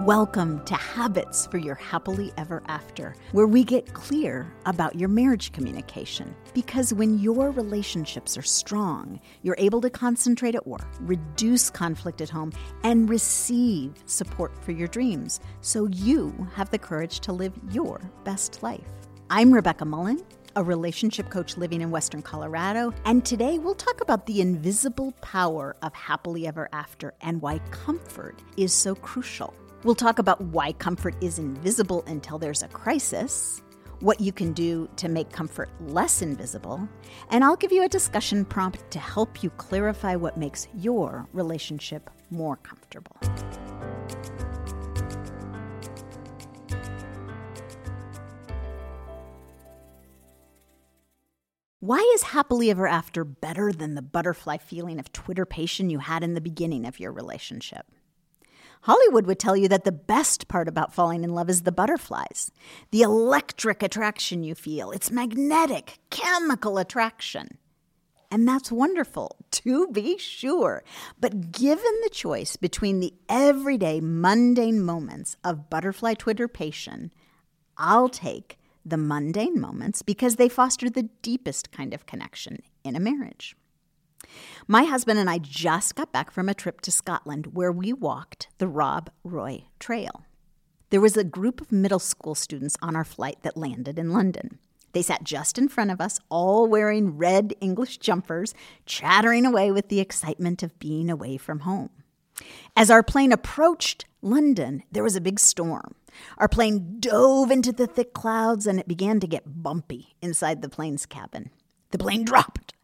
Welcome to Habits for Your Happily Ever After, where we get clear about your marriage communication. Because when your relationships are strong, you're able to concentrate at work, reduce conflict at home, and receive support for your dreams so you have the courage to live your best life. I'm Rebecca Mullen, a relationship coach living in Western Colorado, and today we'll talk about the invisible power of happily ever after and why comfort is so crucial. We'll talk about why comfort is invisible until there's a crisis, what you can do to make comfort less invisible, and I'll give you a discussion prompt to help you clarify what makes your relationship more comfortable. Why is happily ever after better than the butterfly feeling of twitterpation you had in the beginning of your relationship? Hollywood would tell you that the best part about falling in love is the butterflies, the electric attraction you feel. It's magnetic, chemical attraction. And that's wonderful, to be sure. But given the choice between the everyday mundane moments of butterfly twitterpation, I'll take the mundane moments because they foster the deepest kind of connection in a marriage. My husband and I just got back from a trip to Scotland where we walked the Rob Roy Trail. There was a group of middle school students on our flight that landed in London. They sat just in front of us, all wearing red English jumpers, chattering away with the excitement of being away from home. As our plane approached London, there was a big storm. Our plane dove into the thick clouds and it began to get bumpy inside the plane's cabin. The plane dropped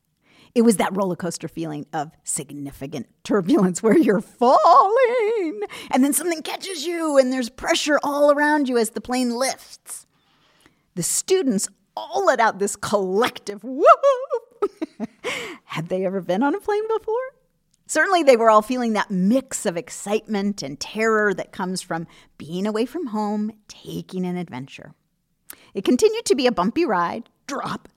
it was that roller coaster feeling of significant turbulence where you're falling and then something catches you and there's pressure all around you as the plane lifts. The students all let out this collective whoop. Had they ever been on a plane before? Certainly, they were all feeling that mix of excitement and terror that comes from being away from home, taking an adventure. It continued to be a bumpy ride, drop,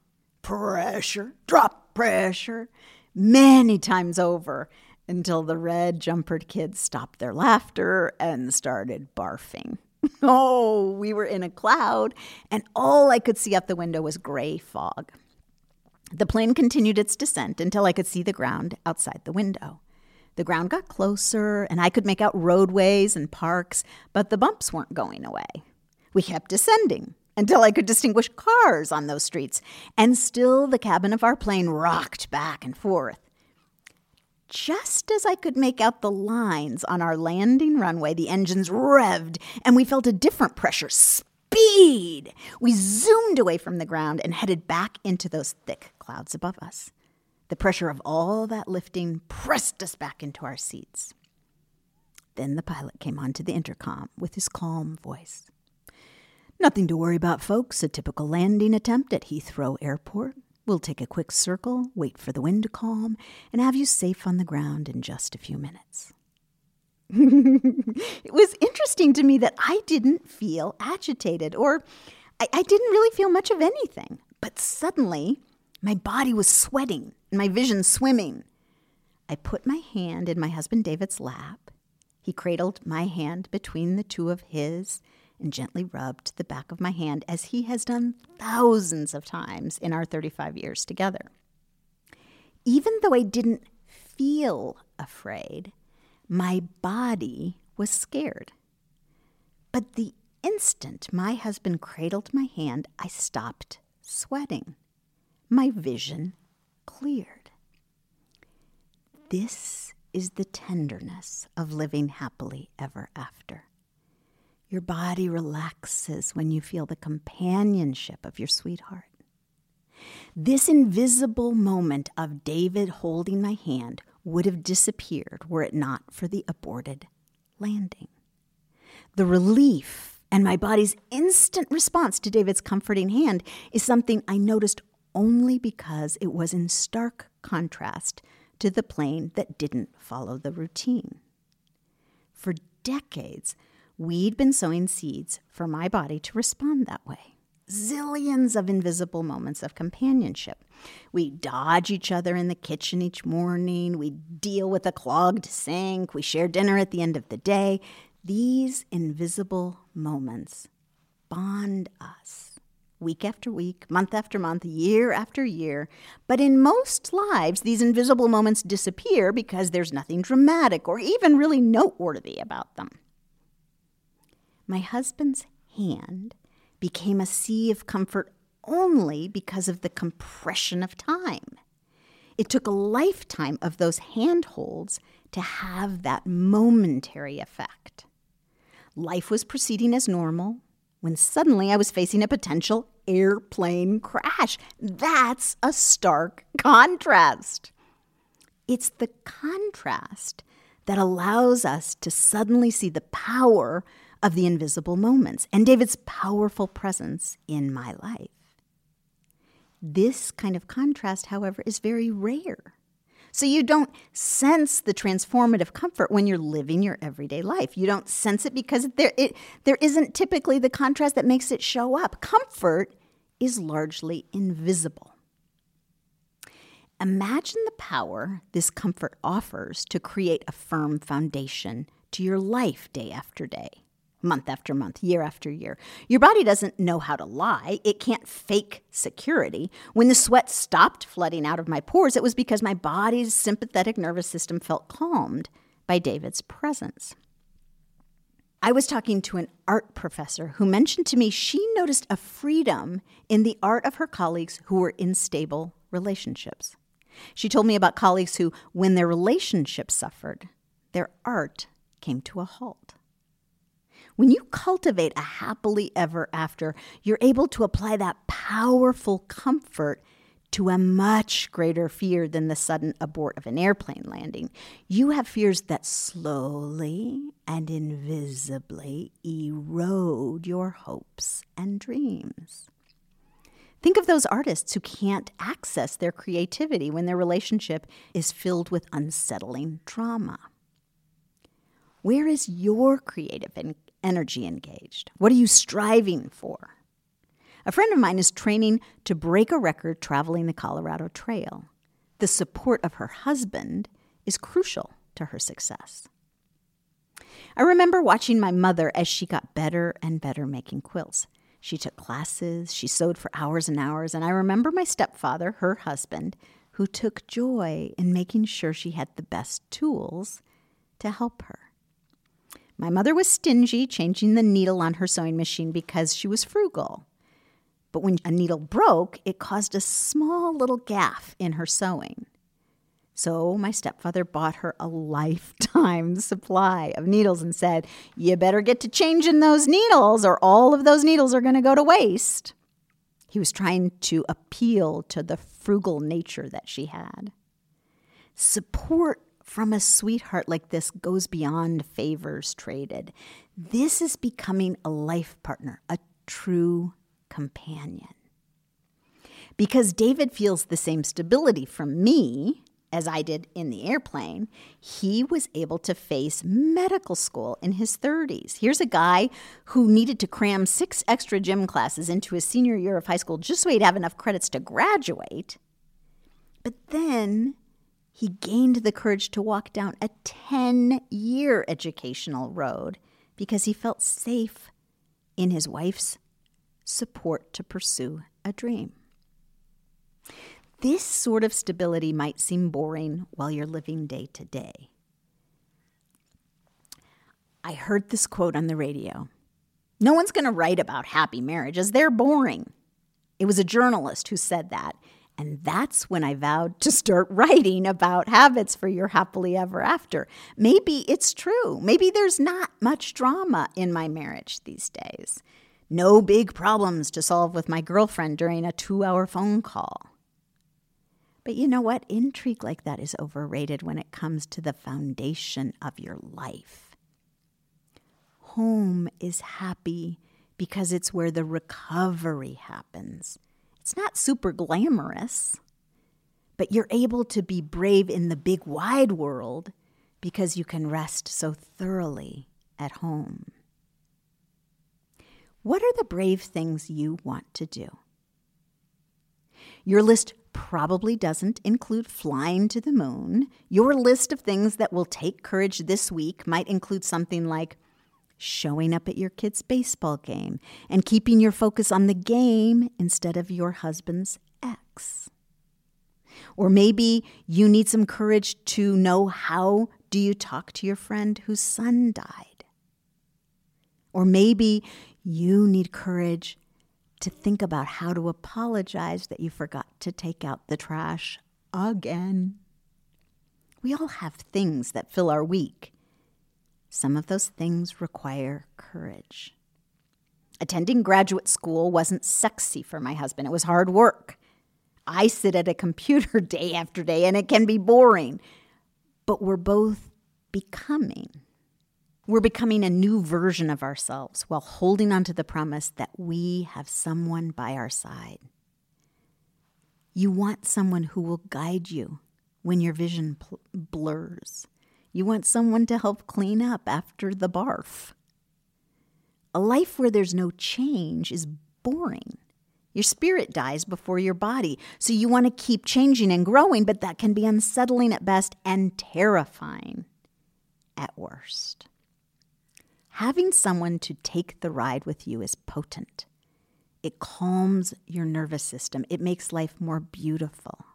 pressure, drop, pressure many times over until the red jumpered kids stopped their laughter and started barfing. oh, we were in a cloud, and all I could see out the window was gray fog. The plane continued its descent until I could see the ground outside the window. The ground got closer, and I could make out roadways and parks, but the bumps weren't going away. We kept descending until I could distinguish cars on those streets, and still the cabin of our plane rocked back and forth. Just as I could make out the lines on our landing runway, the engines revved, and we felt a different pressure speed. We zoomed away from the ground and headed back into those thick clouds above us. The pressure of all that lifting pressed us back into our seats. Then the pilot came onto the intercom with his calm voice. Nothing to worry about, folks. A typical landing attempt at Heathrow Airport. We'll take a quick circle, wait for the wind to calm, and have you safe on the ground in just a few minutes. it was interesting to me that I didn't feel agitated, or I, I, didn't really feel much of anything. But suddenly, my body was sweating and my vision swimming. I put my hand in my husband David's lap. He cradled my hand between the two of his and gently rubbed the back of my hand as he has done thousands of times in our 35 years together. Even though I didn't feel afraid, my body was scared. But the instant my husband cradled my hand, I stopped sweating. My vision cleared. This is the tenderness of living happily ever after. Your body relaxes when you feel the companionship of your sweetheart. This invisible moment of David holding my hand would have disappeared were it not for the aborted landing. The relief and my body's instant response to David's comforting hand is something I noticed only because it was in stark contrast to the plane that didn't follow the routine. For decades, We'd been sowing seeds for my body to respond that way. Zillions of invisible moments of companionship. We dodge each other in the kitchen each morning. We deal with a clogged sink. We share dinner at the end of the day. These invisible moments bond us week after week, month after month, year after year. But in most lives, these invisible moments disappear because there's nothing dramatic or even really noteworthy about them. My husband's hand became a sea of comfort only because of the compression of time. It took a lifetime of those handholds to have that momentary effect. Life was proceeding as normal when suddenly I was facing a potential airplane crash. That's a stark contrast. It's the contrast that allows us to suddenly see the power of the invisible moments and David's powerful presence in my life. This kind of contrast, however, is very rare. So you don't sense the transformative comfort when you're living your everyday life. You don't sense it because there, it, there isn't typically the contrast that makes it show up. Comfort is largely invisible. Imagine the power this comfort offers to create a firm foundation to your life day after day month after month, year after year. Your body doesn't know how to lie. It can't fake security. When the sweat stopped flooding out of my pores, it was because my body's sympathetic nervous system felt calmed by David's presence. I was talking to an art professor who mentioned to me she noticed a freedom in the art of her colleagues who were in stable relationships. She told me about colleagues who, when their relationship suffered, their art came to a halt. When you cultivate a happily ever after, you're able to apply that powerful comfort to a much greater fear than the sudden abort of an airplane landing. You have fears that slowly and invisibly erode your hopes and dreams. Think of those artists who can't access their creativity when their relationship is filled with unsettling trauma. Where is your creative energy engaged? What are you striving for? A friend of mine is training to break a record traveling the Colorado Trail. The support of her husband is crucial to her success. I remember watching my mother as she got better and better making quilts. She took classes, she sewed for hours and hours, and I remember my stepfather, her husband, who took joy in making sure she had the best tools to help her. My mother was stingy, changing the needle on her sewing machine because she was frugal. But when a needle broke, it caused a small little gaff in her sewing. So my stepfather bought her a lifetime supply of needles and said, You better get to changing those needles, or all of those needles are going to go to waste. He was trying to appeal to the frugal nature that she had. Support from a sweetheart like this goes beyond favors traded. This is becoming a life partner, a true companion. Because David feels the same stability from me as I did in the airplane, he was able to face medical school in his 30s. Here's a guy who needed to cram six extra gym classes into his senior year of high school just so he'd have enough credits to graduate. But then he gained the courage to walk down a 10 year educational road because he felt safe in his wife's support to pursue a dream. This sort of stability might seem boring while you're living day to day. I heard this quote on the radio No one's going to write about happy marriages, they're boring. It was a journalist who said that, and that's when I vowed to start writing about habits for your happily ever after. Maybe it's true. Maybe there's not much drama in my marriage these days. No big problems to solve with my girlfriend during a two hour phone call. But you know what? Intrigue like that is overrated when it comes to the foundation of your life. Home is happy because it's where the recovery happens. It's not super glamorous, but you're able to be brave in the big wide world because you can rest so thoroughly at home. What are the brave things you want to do? Your list probably doesn't include flying to the moon. Your list of things that will take courage this week might include something like showing up at your kid's baseball game, and keeping your focus on the game instead of your husband's ex. Or maybe you need some courage to know how do you talk to your friend whose son died? Or maybe you need courage to think about how to apologize that you forgot to take out the trash again. We all have things that fill our week. Some of those things require courage. Attending graduate school wasn't sexy for my husband, it was hard work. I sit at a computer day after day and it can be boring, but we're both becoming. We're becoming a new version of ourselves while holding on to the promise that we have someone by our side. You want someone who will guide you when your vision pl- blurs. You want someone to help clean up after the barf. A life where there's no change is boring. Your spirit dies before your body, so you want to keep changing and growing, but that can be unsettling at best and terrifying at worst. Having someone to take the ride with you is potent. It calms your nervous system, it makes life more beautiful.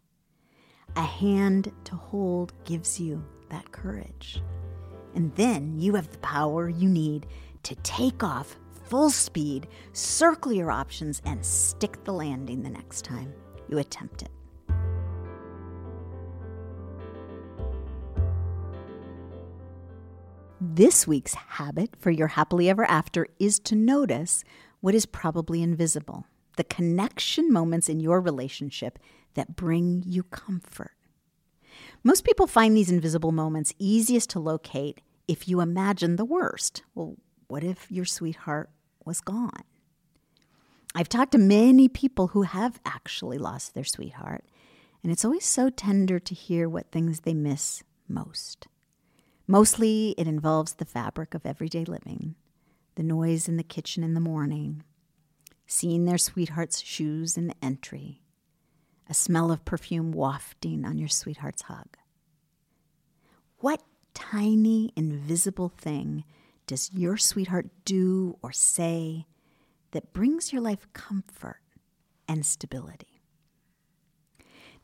A hand to hold gives you that courage. And then you have the power you need to take off full speed, circle your options, and stick the landing the next time you attempt it. This week's habit for your happily ever after is to notice what is probably invisible, the connection moments in your relationship that bring you comfort. Most people find these invisible moments easiest to locate if you imagine the worst. Well, what if your sweetheart was gone? I've talked to many people who have actually lost their sweetheart, and it's always so tender to hear what things they miss most. Mostly, it involves the fabric of everyday living, the noise in the kitchen in the morning, seeing their sweetheart's shoes in the entry, a smell of perfume wafting on your sweetheart's hug. What tiny, invisible thing does your sweetheart do or say that brings your life comfort and stability?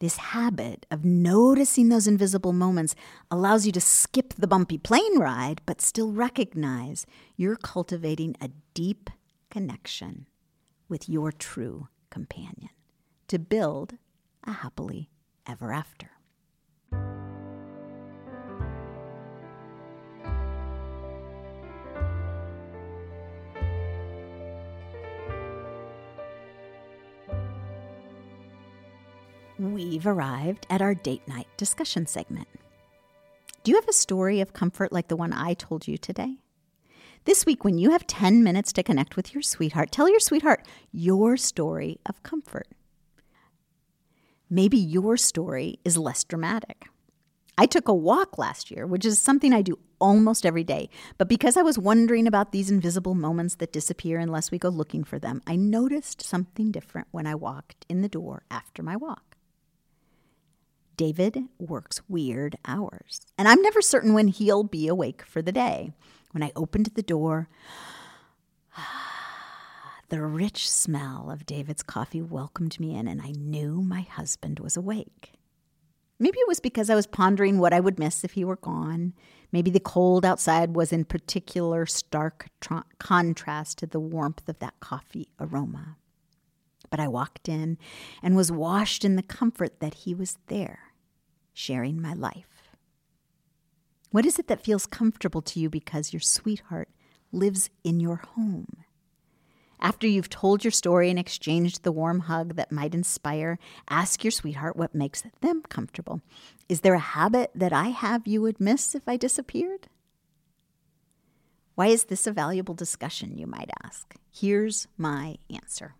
This habit of noticing those invisible moments allows you to skip the bumpy plane ride, but still recognize you're cultivating a deep connection with your true companion to build a happily ever after. We've arrived at our date night discussion segment. Do you have a story of comfort like the one I told you today? This week, when you have 10 minutes to connect with your sweetheart, tell your sweetheart your story of comfort. Maybe your story is less dramatic. I took a walk last year, which is something I do almost every day. But because I was wondering about these invisible moments that disappear unless we go looking for them, I noticed something different when I walked in the door after my walk. David works weird hours, and I'm never certain when he'll be awake for the day. When I opened the door, the rich smell of David's coffee welcomed me in, and I knew my husband was awake. Maybe it was because I was pondering what I would miss if he were gone. Maybe the cold outside was in particular stark tra- contrast to the warmth of that coffee aroma. But I walked in and was washed in the comfort that he was there, sharing my life. What is it that feels comfortable to you because your sweetheart lives in your home? After you've told your story and exchanged the warm hug that might inspire, ask your sweetheart what makes them comfortable. Is there a habit that I have you would miss if I disappeared? Why is this a valuable discussion, you might ask? Here's my answer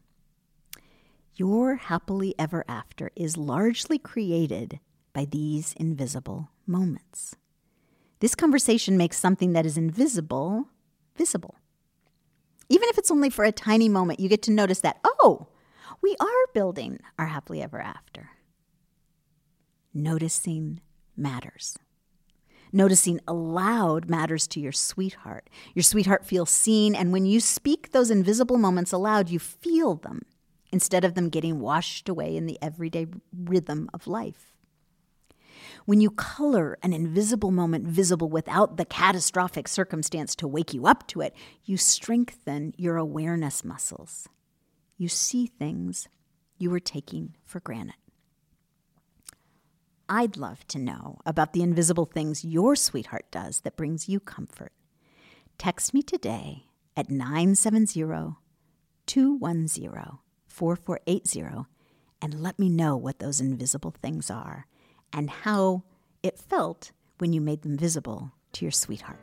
Your happily ever after is largely created by these invisible moments. This conversation makes something that is invisible visible. Even if it's only for a tiny moment, you get to notice that, oh, we are building our happily ever after. Noticing matters. Noticing aloud matters to your sweetheart. Your sweetheart feels seen, and when you speak those invisible moments aloud, you feel them instead of them getting washed away in the everyday rhythm of life. When you color an invisible moment visible without the catastrophic circumstance to wake you up to it, you strengthen your awareness muscles. You see things you were taking for granted. I'd love to know about the invisible things your sweetheart does that brings you comfort. Text me today at 970 210 4480 and let me know what those invisible things are and how it felt when you made them visible to your sweetheart.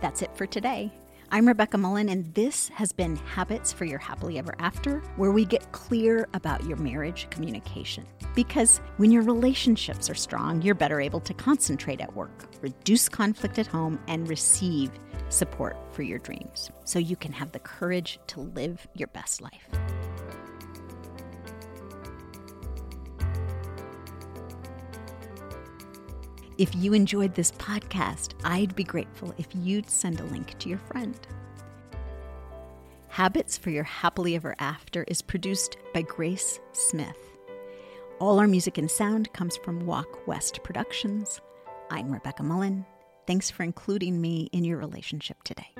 That's it for today. I'm Rebecca Mullen, and this has been Habits for Your Happily Ever After, where we get clear about your marriage communication. Because when your relationships are strong, you're better able to concentrate at work, reduce conflict at home, and receive support for your dreams so you can have the courage to live your best life. If you enjoyed this podcast, I'd be grateful if you'd send a link to your friend. Habits for Your Happily Ever After is produced by Grace Smith. All our music and sound comes from Walk West Productions. I'm Rebecca Mullen. Thanks for including me in your relationship today.